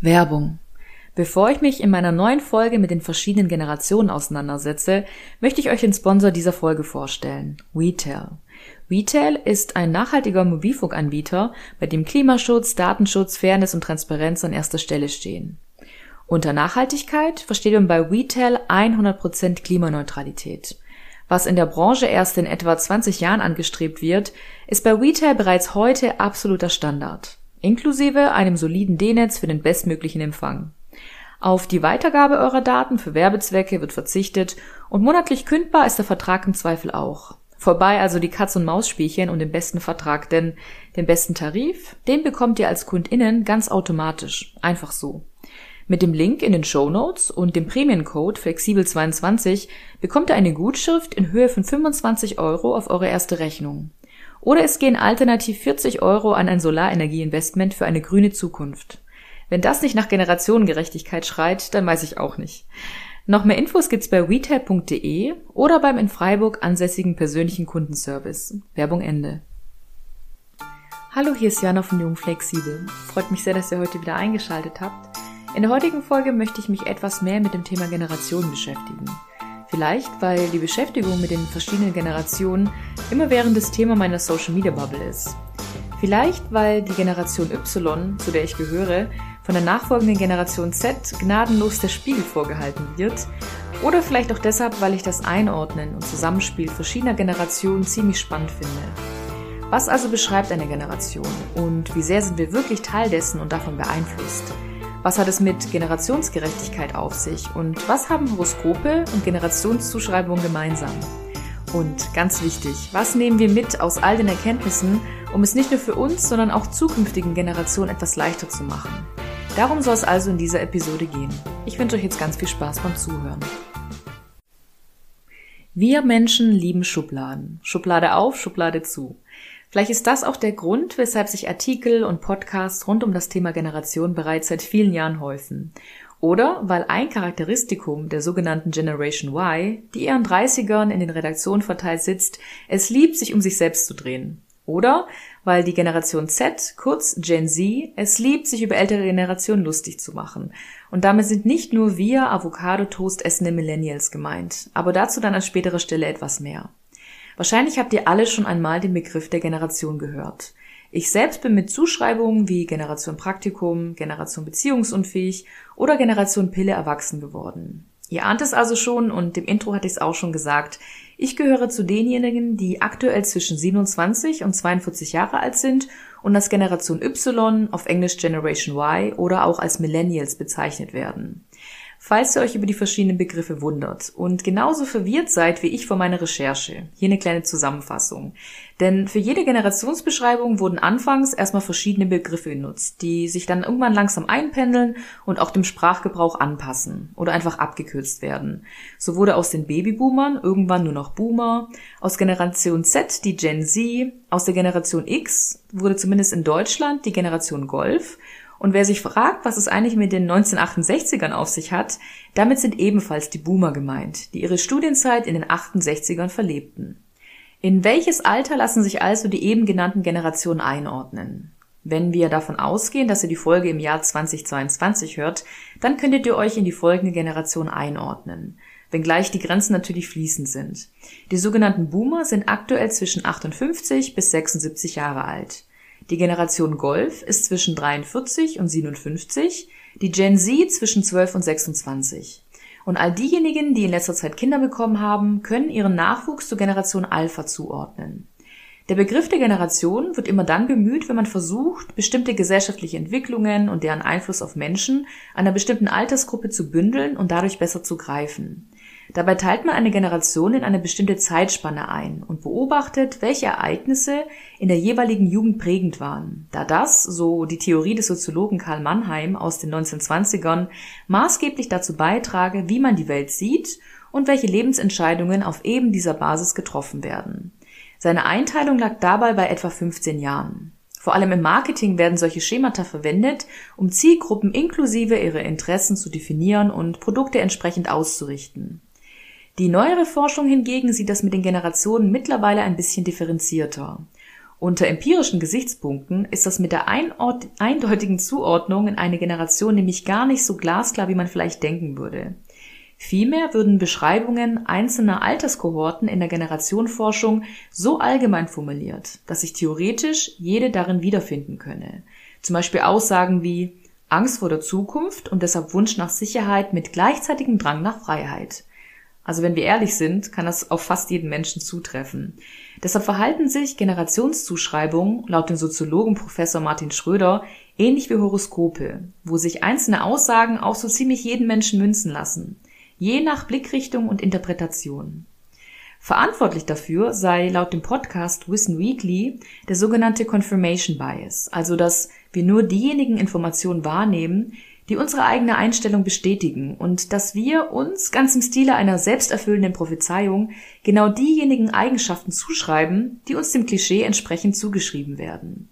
Werbung. Bevor ich mich in meiner neuen Folge mit den verschiedenen Generationen auseinandersetze, möchte ich euch den Sponsor dieser Folge vorstellen, Retail. Retail ist ein nachhaltiger Mobilfunkanbieter, bei dem Klimaschutz, Datenschutz, Fairness und Transparenz an erster Stelle stehen. Unter Nachhaltigkeit versteht man bei Retail 100% Klimaneutralität. Was in der Branche erst in etwa 20 Jahren angestrebt wird, ist bei Retail bereits heute absoluter Standard inklusive einem soliden D-Netz für den bestmöglichen Empfang. Auf die Weitergabe eurer Daten für Werbezwecke wird verzichtet und monatlich kündbar ist der Vertrag im Zweifel auch. Vorbei also die Katz-und-Maus-Spielchen und den besten Vertrag, denn den besten Tarif, den bekommt ihr als KundInnen ganz automatisch. Einfach so. Mit dem Link in den Show Notes und dem Prämiencode flexibel22 bekommt ihr eine Gutschrift in Höhe von 25 Euro auf eure erste Rechnung. Oder es gehen alternativ 40 Euro an ein Solarenergieinvestment für eine grüne Zukunft. Wenn das nicht nach Generationengerechtigkeit schreit, dann weiß ich auch nicht. Noch mehr Infos gibt's bei retail.de oder beim in Freiburg ansässigen persönlichen Kundenservice. Werbung Ende. Hallo, hier ist Jana von Jung Flexibel. Freut mich sehr, dass ihr heute wieder eingeschaltet habt. In der heutigen Folge möchte ich mich etwas mehr mit dem Thema Generationen beschäftigen. Vielleicht, weil die Beschäftigung mit den verschiedenen Generationen immer während das Thema meiner Social Media Bubble ist. Vielleicht, weil die Generation Y, zu der ich gehöre, von der nachfolgenden Generation Z gnadenlos der Spiegel vorgehalten wird. Oder vielleicht auch deshalb, weil ich das Einordnen und Zusammenspiel verschiedener Generationen ziemlich spannend finde. Was also beschreibt eine Generation und wie sehr sind wir wirklich Teil dessen und davon beeinflusst? Was hat es mit Generationsgerechtigkeit auf sich? Und was haben Horoskope und Generationszuschreibungen gemeinsam? Und ganz wichtig, was nehmen wir mit aus all den Erkenntnissen, um es nicht nur für uns, sondern auch zukünftigen Generationen etwas leichter zu machen? Darum soll es also in dieser Episode gehen. Ich wünsche euch jetzt ganz viel Spaß beim Zuhören. Wir Menschen lieben Schubladen. Schublade auf, Schublade zu. Vielleicht ist das auch der Grund, weshalb sich Artikel und Podcasts rund um das Thema Generation bereits seit vielen Jahren häufen. Oder weil ein Charakteristikum der sogenannten Generation Y, die ihren 30ern in den Redaktionen verteilt sitzt, es liebt, sich um sich selbst zu drehen. Oder weil die Generation Z, kurz Gen Z, es liebt, sich über ältere Generationen lustig zu machen. Und damit sind nicht nur wir Avocado-Toast essende Millennials gemeint, aber dazu dann an späterer Stelle etwas mehr. Wahrscheinlich habt ihr alle schon einmal den Begriff der Generation gehört. Ich selbst bin mit Zuschreibungen wie Generation Praktikum, Generation Beziehungsunfähig oder Generation Pille erwachsen geworden. Ihr ahnt es also schon und im Intro hatte ich es auch schon gesagt. Ich gehöre zu denjenigen, die aktuell zwischen 27 und 42 Jahre alt sind und als Generation Y, auf Englisch Generation Y oder auch als Millennials bezeichnet werden falls ihr euch über die verschiedenen Begriffe wundert und genauso verwirrt seid wie ich vor meiner Recherche. Hier eine kleine Zusammenfassung. Denn für jede Generationsbeschreibung wurden anfangs erstmal verschiedene Begriffe genutzt, die sich dann irgendwann langsam einpendeln und auch dem Sprachgebrauch anpassen oder einfach abgekürzt werden. So wurde aus den Babyboomern irgendwann nur noch Boomer, aus Generation Z die Gen Z, aus der Generation X wurde zumindest in Deutschland die Generation Golf und wer sich fragt, was es eigentlich mit den 1968ern auf sich hat, damit sind ebenfalls die Boomer gemeint, die ihre Studienzeit in den 68ern verlebten. In welches Alter lassen sich also die eben genannten Generationen einordnen? Wenn wir davon ausgehen, dass ihr die Folge im Jahr 2022 hört, dann könntet ihr euch in die folgende Generation einordnen, wenngleich die Grenzen natürlich fließend sind. Die sogenannten Boomer sind aktuell zwischen 58 bis 76 Jahre alt. Die Generation Golf ist zwischen 43 und 57, die Gen Z zwischen 12 und 26. Und all diejenigen, die in letzter Zeit Kinder bekommen haben, können ihren Nachwuchs zur Generation Alpha zuordnen. Der Begriff der Generation wird immer dann bemüht, wenn man versucht, bestimmte gesellschaftliche Entwicklungen und deren Einfluss auf Menschen einer bestimmten Altersgruppe zu bündeln und dadurch besser zu greifen. Dabei teilt man eine Generation in eine bestimmte Zeitspanne ein und beobachtet, welche Ereignisse in der jeweiligen Jugend prägend waren, da das, so die Theorie des Soziologen Karl Mannheim aus den 1920ern, maßgeblich dazu beitrage, wie man die Welt sieht und welche Lebensentscheidungen auf eben dieser Basis getroffen werden. Seine Einteilung lag dabei bei etwa 15 Jahren. Vor allem im Marketing werden solche Schemata verwendet, um Zielgruppen inklusive ihrer Interessen zu definieren und Produkte entsprechend auszurichten. Die neuere Forschung hingegen sieht das mit den Generationen mittlerweile ein bisschen differenzierter. Unter empirischen Gesichtspunkten ist das mit der eindeutigen Zuordnung in eine Generation nämlich gar nicht so glasklar, wie man vielleicht denken würde. Vielmehr würden Beschreibungen einzelner Alterskohorten in der Generationenforschung so allgemein formuliert, dass sich theoretisch jede darin wiederfinden könne. Zum Beispiel Aussagen wie Angst vor der Zukunft und deshalb Wunsch nach Sicherheit mit gleichzeitigem Drang nach Freiheit. Also wenn wir ehrlich sind, kann das auf fast jeden Menschen zutreffen. Deshalb verhalten sich Generationszuschreibungen laut dem Soziologen Professor Martin Schröder ähnlich wie Horoskope, wo sich einzelne Aussagen auf so ziemlich jeden Menschen münzen lassen, je nach Blickrichtung und Interpretation. Verantwortlich dafür sei laut dem Podcast Wissen Weekly der sogenannte Confirmation Bias, also dass wir nur diejenigen Informationen wahrnehmen, die unsere eigene Einstellung bestätigen und dass wir uns ganz im Stile einer selbsterfüllenden Prophezeiung genau diejenigen Eigenschaften zuschreiben, die uns dem Klischee entsprechend zugeschrieben werden.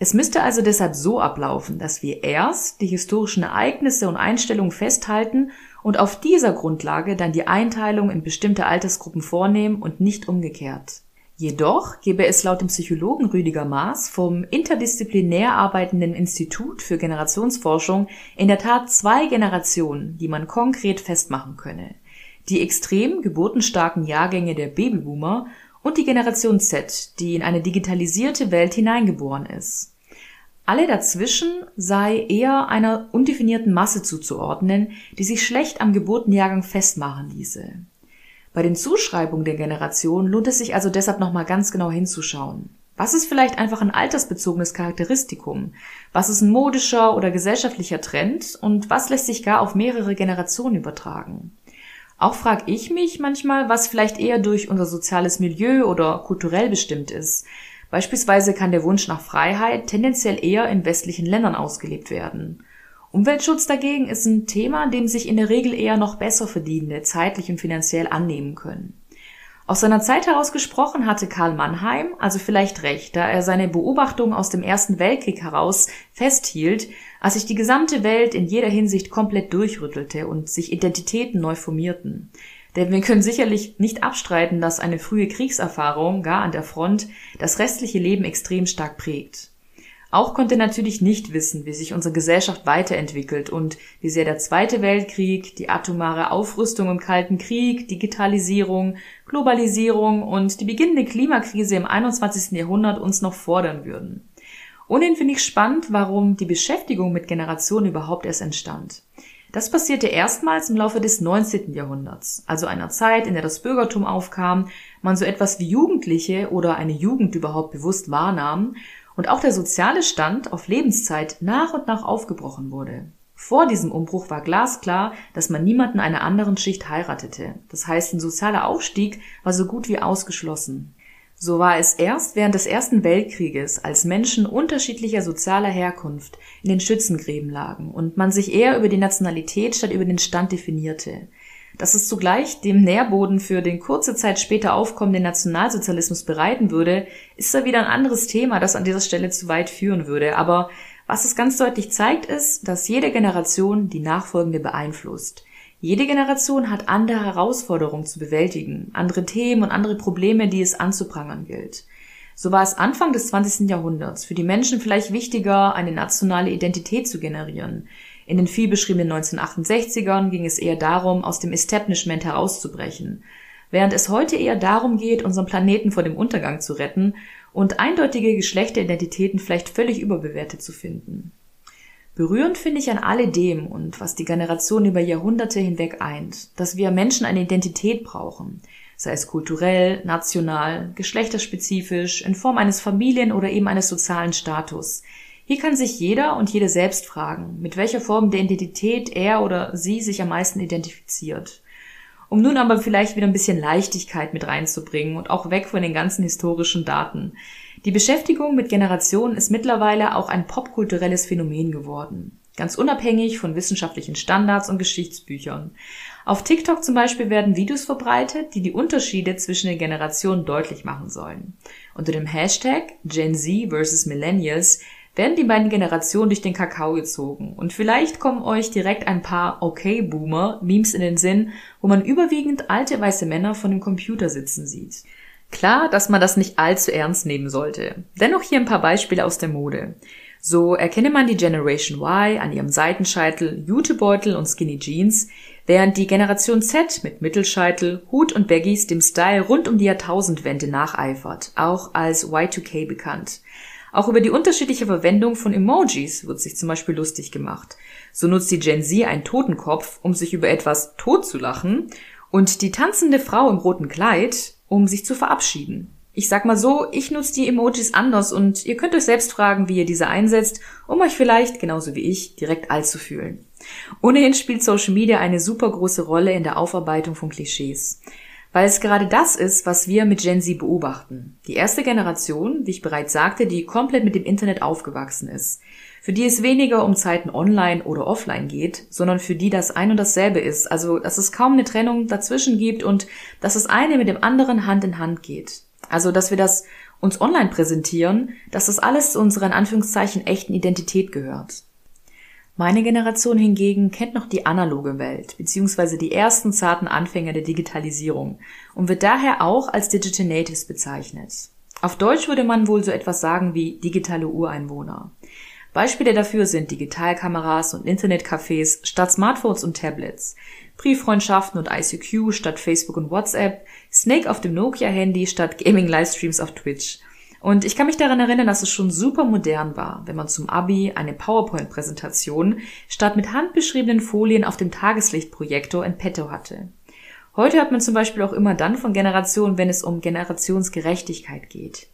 Es müsste also deshalb so ablaufen, dass wir erst die historischen Ereignisse und Einstellungen festhalten und auf dieser Grundlage dann die Einteilung in bestimmte Altersgruppen vornehmen und nicht umgekehrt. Jedoch gäbe es laut dem Psychologen Rüdiger Maas vom interdisziplinär arbeitenden Institut für Generationsforschung in der Tat zwei Generationen, die man konkret festmachen könne. Die extrem geburtenstarken Jahrgänge der Babyboomer und die Generation Z, die in eine digitalisierte Welt hineingeboren ist. Alle dazwischen sei eher einer undefinierten Masse zuzuordnen, die sich schlecht am Geburtenjahrgang festmachen ließe. Bei den Zuschreibungen der Generation lohnt es sich also deshalb nochmal ganz genau hinzuschauen. Was ist vielleicht einfach ein altersbezogenes Charakteristikum? Was ist ein modischer oder gesellschaftlicher Trend? Und was lässt sich gar auf mehrere Generationen übertragen? Auch frage ich mich manchmal, was vielleicht eher durch unser soziales Milieu oder kulturell bestimmt ist. Beispielsweise kann der Wunsch nach Freiheit tendenziell eher in westlichen Ländern ausgelebt werden. Umweltschutz dagegen ist ein Thema, dem sich in der Regel eher noch besser Verdienende zeitlich und finanziell annehmen können. Aus seiner Zeit heraus gesprochen hatte Karl Mannheim also vielleicht recht, da er seine Beobachtungen aus dem Ersten Weltkrieg heraus festhielt, als sich die gesamte Welt in jeder Hinsicht komplett durchrüttelte und sich Identitäten neu formierten. Denn wir können sicherlich nicht abstreiten, dass eine frühe Kriegserfahrung, gar an der Front, das restliche Leben extrem stark prägt. Auch konnte natürlich nicht wissen, wie sich unsere Gesellschaft weiterentwickelt und wie sehr der Zweite Weltkrieg, die atomare Aufrüstung im Kalten Krieg, Digitalisierung, Globalisierung und die beginnende Klimakrise im 21. Jahrhundert uns noch fordern würden. Ohnehin finde ich spannend, warum die Beschäftigung mit Generationen überhaupt erst entstand. Das passierte erstmals im Laufe des 19. Jahrhunderts, also einer Zeit, in der das Bürgertum aufkam, man so etwas wie Jugendliche oder eine Jugend überhaupt bewusst wahrnahm und auch der soziale Stand auf Lebenszeit nach und nach aufgebrochen wurde. Vor diesem Umbruch war glasklar, dass man niemanden einer anderen Schicht heiratete. Das heißt, ein sozialer Aufstieg war so gut wie ausgeschlossen. So war es erst während des Ersten Weltkrieges, als Menschen unterschiedlicher sozialer Herkunft in den Schützengräben lagen und man sich eher über die Nationalität statt über den Stand definierte. Dass es zugleich dem Nährboden für den kurze Zeit später aufkommenden Nationalsozialismus bereiten würde, ist da wieder ein anderes Thema, das an dieser Stelle zu weit führen würde. Aber was es ganz deutlich zeigt, ist, dass jede Generation die nachfolgende beeinflusst. Jede Generation hat andere Herausforderungen zu bewältigen, andere Themen und andere Probleme, die es anzuprangern gilt. So war es Anfang des 20. Jahrhunderts für die Menschen vielleicht wichtiger, eine nationale Identität zu generieren, in den vielbeschriebenen 1968ern ging es eher darum, aus dem Establishment herauszubrechen, während es heute eher darum geht, unseren Planeten vor dem Untergang zu retten und eindeutige Geschlechteridentitäten vielleicht völlig überbewertet zu finden. Berührend finde ich an alledem und was die Generation über Jahrhunderte hinweg eint, dass wir Menschen eine Identität brauchen, sei es kulturell, national, geschlechterspezifisch, in Form eines Familien- oder eben eines sozialen Status, hier kann sich jeder und jede selbst fragen, mit welcher Form der Identität er oder sie sich am meisten identifiziert. Um nun aber vielleicht wieder ein bisschen Leichtigkeit mit reinzubringen und auch weg von den ganzen historischen Daten. Die Beschäftigung mit Generationen ist mittlerweile auch ein popkulturelles Phänomen geworden. Ganz unabhängig von wissenschaftlichen Standards und Geschichtsbüchern. Auf TikTok zum Beispiel werden Videos verbreitet, die die Unterschiede zwischen den Generationen deutlich machen sollen. Unter dem Hashtag Gen Z vs. Millennials werden die beiden Generationen durch den Kakao gezogen. Und vielleicht kommen euch direkt ein paar Okay-Boomer-Memes in den Sinn, wo man überwiegend alte weiße Männer von dem Computer sitzen sieht. Klar, dass man das nicht allzu ernst nehmen sollte. Dennoch hier ein paar Beispiele aus der Mode. So erkenne man die Generation Y an ihrem Seitenscheitel, Jutebeutel und Skinny Jeans, während die Generation Z mit Mittelscheitel, Hut und Baggies dem Style rund um die Jahrtausendwende nacheifert, auch als Y2K bekannt. Auch über die unterschiedliche Verwendung von Emojis wird sich zum Beispiel lustig gemacht. So nutzt die Gen Z einen Totenkopf, um sich über etwas tot zu lachen, und die tanzende Frau im roten Kleid, um sich zu verabschieden. Ich sag mal so, ich nutze die Emojis anders und ihr könnt euch selbst fragen, wie ihr diese einsetzt, um euch vielleicht, genauso wie ich, direkt alt zu fühlen. Ohnehin spielt Social Media eine super große Rolle in der Aufarbeitung von Klischees. Weil es gerade das ist, was wir mit Gen Z beobachten. Die erste Generation, wie ich bereits sagte, die komplett mit dem Internet aufgewachsen ist. Für die es weniger um Zeiten online oder offline geht, sondern für die das ein und dasselbe ist. Also, dass es kaum eine Trennung dazwischen gibt und dass das eine mit dem anderen Hand in Hand geht. Also, dass wir das uns online präsentieren, dass das alles zu unserer in Anführungszeichen echten Identität gehört. Meine Generation hingegen kennt noch die analoge Welt, beziehungsweise die ersten zarten Anfänge der Digitalisierung und wird daher auch als Digital Natives bezeichnet. Auf Deutsch würde man wohl so etwas sagen wie digitale Ureinwohner. Beispiele dafür sind Digitalkameras und Internetcafés statt Smartphones und Tablets, Brieffreundschaften und ICQ statt Facebook und WhatsApp, Snake auf dem Nokia-Handy statt Gaming-Livestreams auf Twitch. Und ich kann mich daran erinnern, dass es schon super modern war, wenn man zum Abi eine PowerPoint-Präsentation statt mit handbeschriebenen Folien auf dem Tageslichtprojektor in petto hatte. Heute hört man zum Beispiel auch immer dann von Generationen, wenn es um Generationsgerechtigkeit geht.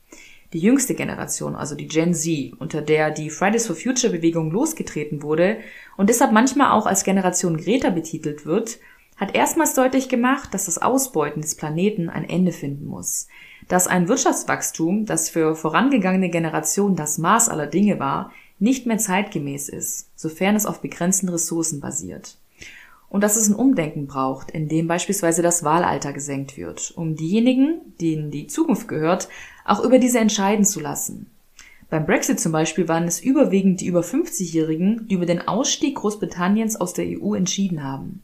Die jüngste Generation, also die Gen Z, unter der die Fridays for Future Bewegung losgetreten wurde und deshalb manchmal auch als Generation Greta betitelt wird, hat erstmals deutlich gemacht, dass das Ausbeuten des Planeten ein Ende finden muss. Dass ein Wirtschaftswachstum, das für vorangegangene Generationen das Maß aller Dinge war, nicht mehr zeitgemäß ist, sofern es auf begrenzten Ressourcen basiert. Und dass es ein Umdenken braucht, in dem beispielsweise das Wahlalter gesenkt wird, um diejenigen, denen die Zukunft gehört, auch über diese entscheiden zu lassen. Beim Brexit zum Beispiel waren es überwiegend die über 50-Jährigen, die über den Ausstieg Großbritanniens aus der EU entschieden haben.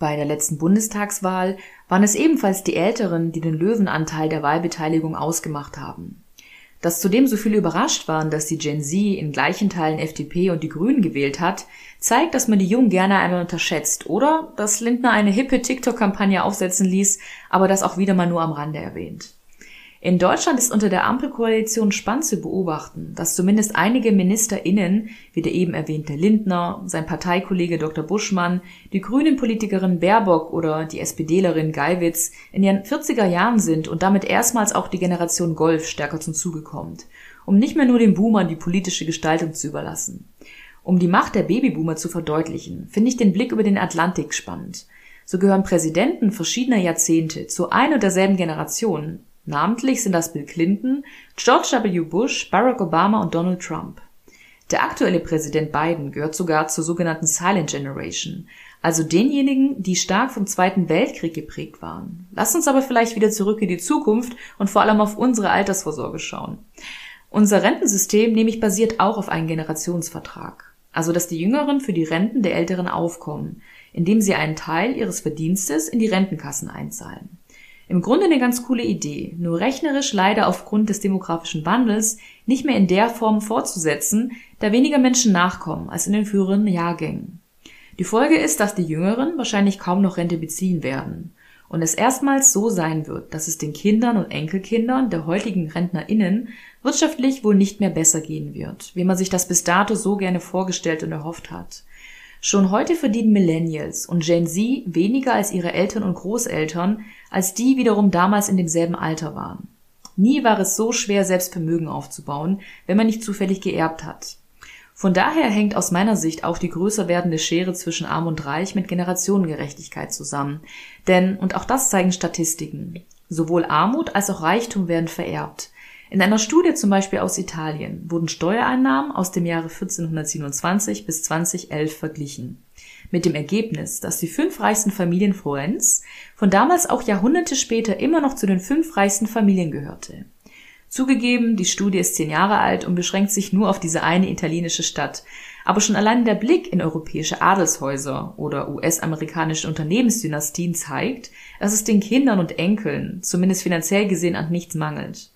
Bei der letzten Bundestagswahl waren es ebenfalls die Älteren, die den Löwenanteil der Wahlbeteiligung ausgemacht haben. Dass zudem so viele überrascht waren, dass die Gen Z in gleichen Teilen FDP und die Grünen gewählt hat, zeigt, dass man die Jungen gerne einmal unterschätzt oder dass Lindner eine hippe TikTok-Kampagne aufsetzen ließ, aber das auch wieder mal nur am Rande erwähnt. In Deutschland ist unter der Ampelkoalition spannend zu beobachten, dass zumindest einige MinisterInnen, wie der eben erwähnte Lindner, sein Parteikollege Dr. Buschmann, die Grünen-Politikerin Baerbock oder die SPDlerin Geiwitz in ihren 40er Jahren sind und damit erstmals auch die Generation Golf stärker zum Zuge kommt, um nicht mehr nur den Boomern die politische Gestaltung zu überlassen. Um die Macht der Babyboomer zu verdeutlichen, finde ich den Blick über den Atlantik spannend. So gehören Präsidenten verschiedener Jahrzehnte zu ein und derselben Generation, Namentlich sind das Bill Clinton, George W. Bush, Barack Obama und Donald Trump. Der aktuelle Präsident Biden gehört sogar zur sogenannten Silent Generation, also denjenigen, die stark vom Zweiten Weltkrieg geprägt waren. Lass uns aber vielleicht wieder zurück in die Zukunft und vor allem auf unsere Altersvorsorge schauen. Unser Rentensystem nämlich basiert auch auf einem Generationsvertrag. Also dass die Jüngeren für die Renten der Älteren aufkommen, indem sie einen Teil ihres Verdienstes in die Rentenkassen einzahlen. Im Grunde eine ganz coole Idee, nur rechnerisch leider aufgrund des demografischen Wandels nicht mehr in der Form fortzusetzen, da weniger Menschen nachkommen als in den früheren Jahrgängen. Die Folge ist, dass die Jüngeren wahrscheinlich kaum noch Rente beziehen werden und es erstmals so sein wird, dass es den Kindern und Enkelkindern der heutigen RentnerInnen wirtschaftlich wohl nicht mehr besser gehen wird, wie man sich das bis dato so gerne vorgestellt und erhofft hat. Schon heute verdienen Millennials und Gen Z weniger als ihre Eltern und Großeltern, als die wiederum damals in demselben Alter waren. Nie war es so schwer, selbst Vermögen aufzubauen, wenn man nicht zufällig geerbt hat. Von daher hängt aus meiner Sicht auch die größer werdende Schere zwischen Arm und Reich mit Generationengerechtigkeit zusammen. Denn, und auch das zeigen Statistiken, sowohl Armut als auch Reichtum werden vererbt. In einer Studie zum Beispiel aus Italien wurden Steuereinnahmen aus dem Jahre 1427 bis 2011 verglichen. Mit dem Ergebnis, dass die fünf reichsten Familien Florenz von damals auch Jahrhunderte später immer noch zu den fünf reichsten Familien gehörte. Zugegeben, die Studie ist zehn Jahre alt und beschränkt sich nur auf diese eine italienische Stadt. Aber schon allein der Blick in europäische Adelshäuser oder US-amerikanische Unternehmensdynastien zeigt, dass es den Kindern und Enkeln, zumindest finanziell gesehen, an nichts mangelt.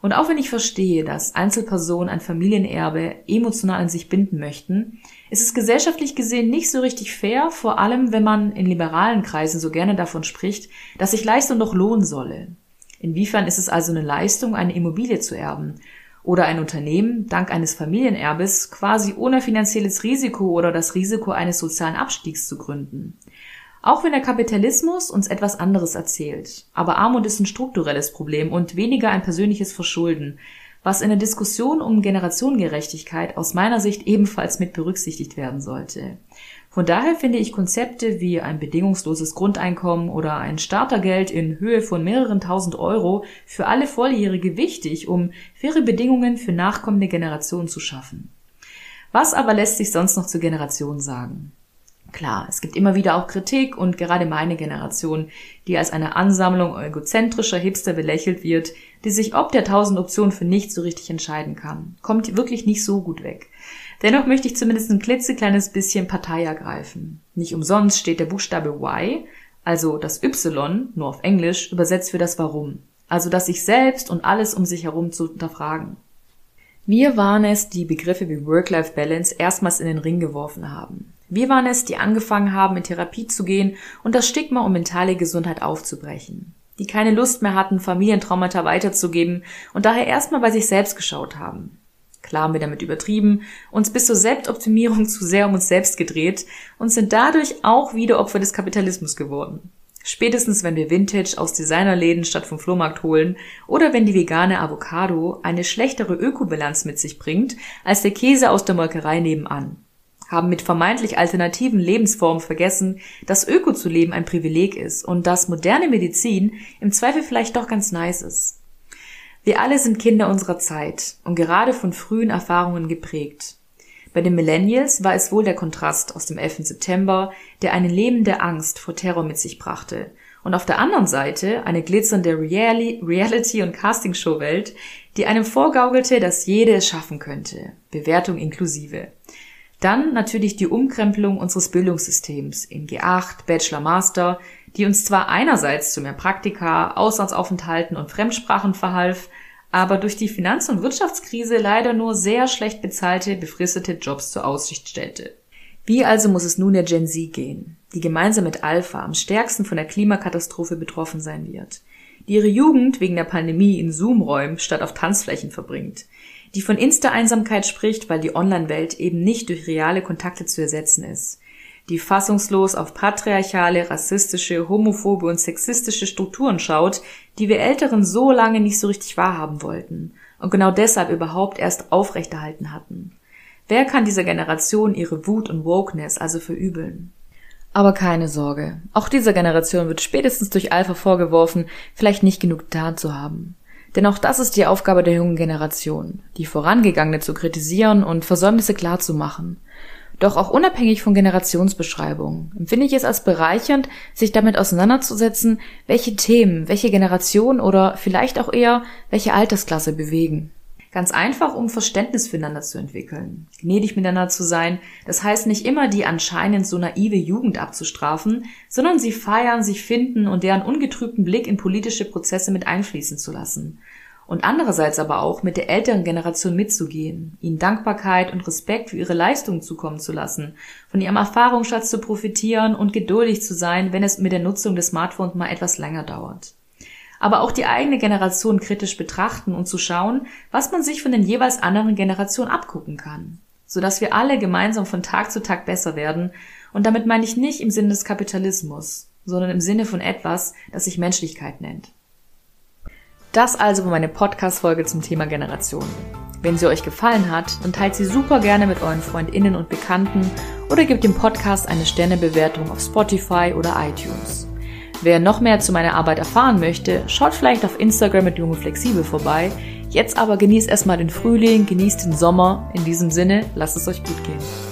Und auch wenn ich verstehe, dass Einzelpersonen ein Familienerbe emotional an sich binden möchten, ist es gesellschaftlich gesehen nicht so richtig fair, vor allem wenn man in liberalen Kreisen so gerne davon spricht, dass sich Leistung doch lohnen solle. Inwiefern ist es also eine Leistung, eine Immobilie zu erben oder ein Unternehmen dank eines Familienerbes quasi ohne finanzielles Risiko oder das Risiko eines sozialen Abstiegs zu gründen? Auch wenn der Kapitalismus uns etwas anderes erzählt. Aber Armut ist ein strukturelles Problem und weniger ein persönliches Verschulden, was in der Diskussion um Generationengerechtigkeit aus meiner Sicht ebenfalls mit berücksichtigt werden sollte. Von daher finde ich Konzepte wie ein bedingungsloses Grundeinkommen oder ein Startergeld in Höhe von mehreren tausend Euro für alle Volljährige wichtig, um faire Bedingungen für nachkommende Generationen zu schaffen. Was aber lässt sich sonst noch zur Generation sagen? Klar, es gibt immer wieder auch Kritik und gerade meine Generation, die als eine Ansammlung egozentrischer Hipster belächelt wird, die sich ob der tausend Optionen für nichts so richtig entscheiden kann, kommt wirklich nicht so gut weg. Dennoch möchte ich zumindest ein klitzekleines bisschen Partei ergreifen. Nicht umsonst steht der Buchstabe Y, also das Y, nur auf Englisch, übersetzt für das Warum. Also das sich selbst und alles um sich herum zu hinterfragen. Wir waren es, die Begriffe wie Work-Life-Balance erstmals in den Ring geworfen haben. Wir waren es, die angefangen haben, in Therapie zu gehen und das Stigma um mentale Gesundheit aufzubrechen. Die keine Lust mehr hatten, Familientraumata weiterzugeben und daher erstmal bei sich selbst geschaut haben. Klar haben wir damit übertrieben, uns bis zur Selbstoptimierung zu sehr um uns selbst gedreht und sind dadurch auch wieder Opfer des Kapitalismus geworden. Spätestens wenn wir Vintage aus Designerläden statt vom Flohmarkt holen oder wenn die vegane Avocado eine schlechtere Ökobilanz mit sich bringt als der Käse aus der Molkerei nebenan haben mit vermeintlich alternativen Lebensformen vergessen, dass Öko zu leben ein Privileg ist und dass moderne Medizin im Zweifel vielleicht doch ganz nice ist. Wir alle sind Kinder unserer Zeit und gerade von frühen Erfahrungen geprägt. Bei den Millennials war es wohl der Kontrast aus dem 11. September, der eine lebende Angst vor Terror mit sich brachte, und auf der anderen Seite eine glitzernde Reality- und Castingshow-Welt, die einem vorgaukelte, dass jede es schaffen könnte, Bewertung inklusive. Dann natürlich die Umkrempelung unseres Bildungssystems in G8, Bachelor, Master, die uns zwar einerseits zu mehr Praktika, Auslandsaufenthalten und Fremdsprachen verhalf, aber durch die Finanz- und Wirtschaftskrise leider nur sehr schlecht bezahlte, befristete Jobs zur Aussicht stellte. Wie also muss es nun der Gen Z gehen, die gemeinsam mit Alpha am stärksten von der Klimakatastrophe betroffen sein wird, die ihre Jugend wegen der Pandemie in Zoom-Räumen statt auf Tanzflächen verbringt, die von Insta-Einsamkeit spricht, weil die Online-Welt eben nicht durch reale Kontakte zu ersetzen ist, die fassungslos auf patriarchale, rassistische, homophobe und sexistische Strukturen schaut, die wir Älteren so lange nicht so richtig wahrhaben wollten und genau deshalb überhaupt erst aufrechterhalten hatten. Wer kann dieser Generation ihre Wut und Wokeness also verübeln? Aber keine Sorge, auch dieser Generation wird spätestens durch Alpha vorgeworfen, vielleicht nicht genug getan zu haben. Denn auch das ist die Aufgabe der jungen Generation, die Vorangegangene zu kritisieren und Versäumnisse klarzumachen. Doch auch unabhängig von Generationsbeschreibungen empfinde ich es als bereichernd, sich damit auseinanderzusetzen, welche Themen, welche Generation oder vielleicht auch eher welche Altersklasse bewegen. Ganz einfach, um Verständnis füreinander zu entwickeln. Gnädig miteinander zu sein, das heißt nicht immer die anscheinend so naive Jugend abzustrafen, sondern sie feiern, sich finden und deren ungetrübten Blick in politische Prozesse mit einfließen zu lassen. Und andererseits aber auch mit der älteren Generation mitzugehen, ihnen Dankbarkeit und Respekt für ihre Leistungen zukommen zu lassen, von ihrem Erfahrungsschatz zu profitieren und geduldig zu sein, wenn es mit der Nutzung des Smartphones mal etwas länger dauert aber auch die eigene Generation kritisch betrachten und zu schauen, was man sich von den jeweils anderen Generationen abgucken kann, sodass wir alle gemeinsam von Tag zu Tag besser werden. Und damit meine ich nicht im Sinne des Kapitalismus, sondern im Sinne von etwas, das sich Menschlichkeit nennt. Das also war meine Podcast-Folge zum Thema Generation. Wenn sie euch gefallen hat, dann teilt sie super gerne mit euren FreundInnen und Bekannten oder gebt dem Podcast eine Sternebewertung auf Spotify oder iTunes. Wer noch mehr zu meiner Arbeit erfahren möchte, schaut vielleicht auf Instagram mit Junge Flexibel vorbei. Jetzt aber genießt erstmal den Frühling, genießt den Sommer. In diesem Sinne, lasst es euch gut gehen.